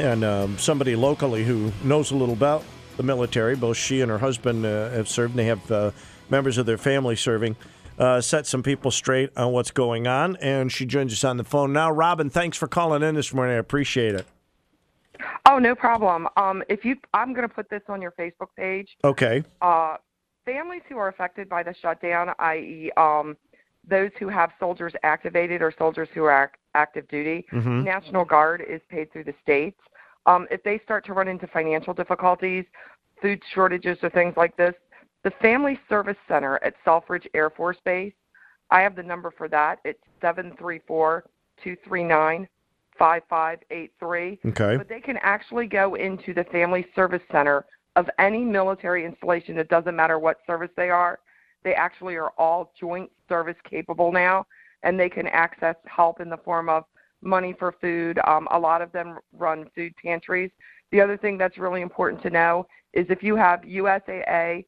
And um, somebody locally who knows a little about the military, both she and her husband uh, have served, and they have uh, members of their family serving, uh, set some people straight on what's going on. And she joins us on the phone now. Robin, thanks for calling in this morning. I appreciate it. Oh, no problem. Um, if you, I'm going to put this on your Facebook page. Okay. Uh, families who are affected by the shutdown, i.e., um, those who have soldiers activated or soldiers who are ac- active duty, Mhm. National Guard is paid through the states. Um, if they start to run into financial difficulties, food shortages, or things like this, the Family Service Center at Selfridge Air Force Base, I have the number for that. It's 734 239 5583. Okay. But they can actually go into the Family Service Center of any military installation. It doesn't matter what service they are. They actually are all joint service capable now, and they can access help in the form of money for food. Um, a lot of them run food pantries. The other thing that's really important to know is if you have USAA,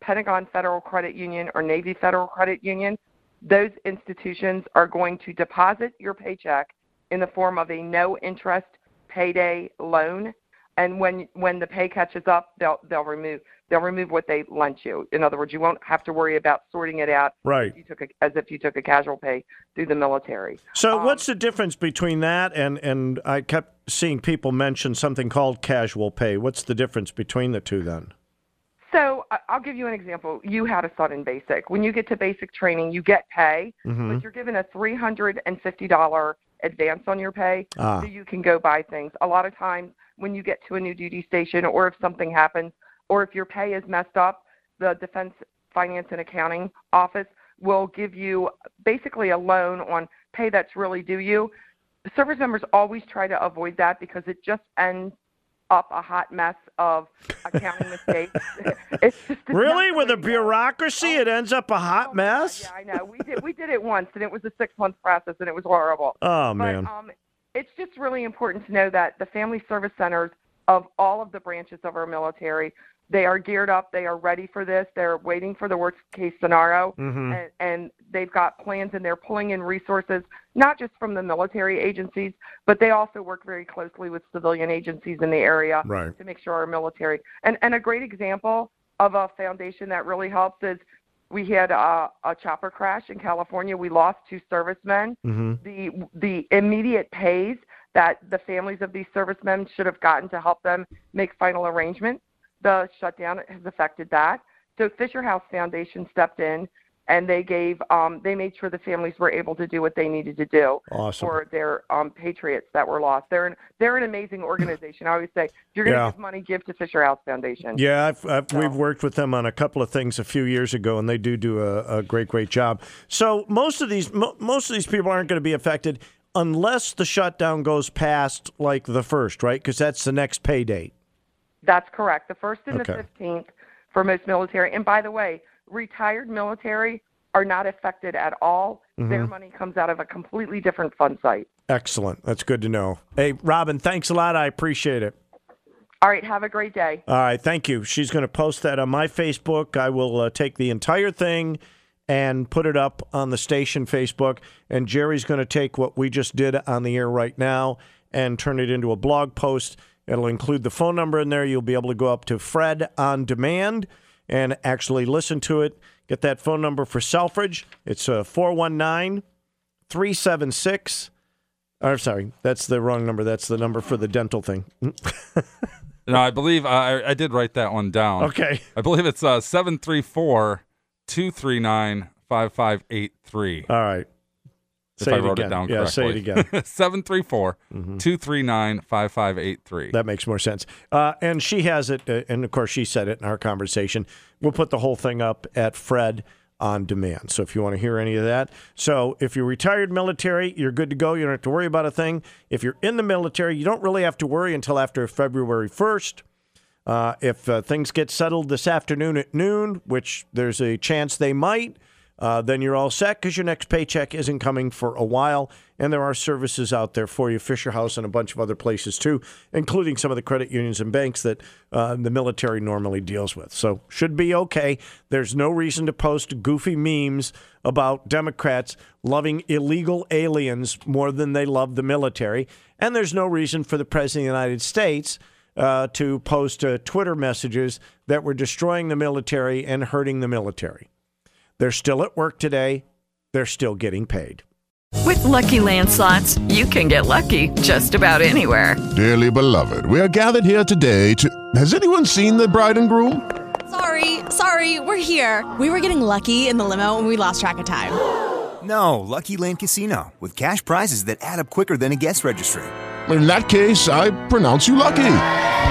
Pentagon Federal Credit Union, or Navy Federal Credit Union, those institutions are going to deposit your paycheck in the form of a no interest payday loan and when when the pay catches up they'll they'll remove they'll remove what they lent you in other words you won't have to worry about sorting it out Right. if you took a, as if you took a casual pay through the military So, Um, what's the difference between that and and I kept seeing people mention something called casual pay? What's the difference between the two then? So I'll give you an example. You had a son in basic. When you get to basic training, you get pay, Mhm. but you're given a three hundred and fifty dollar advance on your pay, Ah. so you can go buy things. A lot of times, when you get to a new duty station, or if something happens, or if your pay is messed up, the Defense Finance and Accounting Office will give you basically a loan on pay that's really due you. Service members always try to avoid that because it just ends up a hot mess of accounting mistakes. it's just Really, with a way to go. bureaucracy, it ends up a hot Oh God, mess. Yeah, I know. We did we did it once, and it was a six month process, and it was horrible. Oh but man. um, it's just really important to know that the family service centers of all of the branches of our military, they are geared up. They are ready for this. They're waiting for the worst case scenario, Mhm. and, and they've got plans, and they're pulling in resources not just from the military agencies, but they also work very closely with civilian agencies in the area Right. to make sure our military. And and a great example of a foundation that really helps is we had a, a chopper crash in California. We lost two servicemen. hmm The the immediate pays that the families of these servicemen should have gotten to help them make final arrangements. The shutdown has affected that. So Fisher House Foundation stepped in and they gave um, they made sure the families were able to do what they needed to do Awesome. for their um, patriots that were lost. They're an, they're an amazing organization. I always say, if you're going to Yeah. give money, give to Fisher House Foundation. Yeah, I've, I've, So- we've worked with them on a couple of things a few years ago, and they do do a, a great, great job. So most of these mo- most of these people aren't going to be affected unless the shutdown goes past like the first, right? Because that's the next pay date. That's correct. The first and Okay. the fifteenth for most military. And by the way, retired military are not affected at all. Their Mm-hmm. money comes out of a completely different fund site. Excellent. That's good to know. Hey, Robin, thanks a lot. I appreciate it. All right, have a great day. All right, thank you. She's going to post that on my Facebook. I will uh, take the entire thing and put it up on the station Facebook. And Jerry's going to take what we just did on the air right now and turn it into a blog post. It'll include the phone number in there. You'll be able to go up to Fred on demand and actually listen to it. Get that phone number for Selfridge. It's uh, 419 376. Or sorry, that's the wrong number. That's the number for the dental thing. No, I believe I, I did write that one down. Okay. I believe it's uh, 734 239 5583. All right. If Say I it wrote again. it down Yeah, say it correctly. again. 734 239 5583. That makes more sense. Uh, and she has it, uh, and of course, she said it in our conversation. We'll put the whole thing up at Fred on demand. So if you want to hear any of that. So if you're retired military, you're good to go. You don't have to worry about a thing. If you're in the military, you don't really have to worry until after February 1st. Uh, if uh, things get settled this afternoon at noon, which there's a chance they might, uh, then you're all set because your next paycheck isn't coming for a while. And there are services out there for you, Fisher House and a bunch of other places too, including some of the credit unions and banks that uh, the military normally deals with. So should be okay. There's no reason to post goofy memes about Democrats loving illegal aliens more than they love the military. And there's no reason for the President of the United States uh, to post uh, Twitter messages that were destroying the military and hurting the military. They're still at work today. They're still getting paid. With Lucky Land slots, you can get lucky just about anywhere. Dearly beloved, we are gathered here today to. Has anyone seen the bride and groom? Sorry, sorry, we're here. We were getting lucky in the limo and we lost track of time. No, Lucky Land Casino, with cash prizes that add up quicker than a guest registry. In that case, I pronounce you lucky.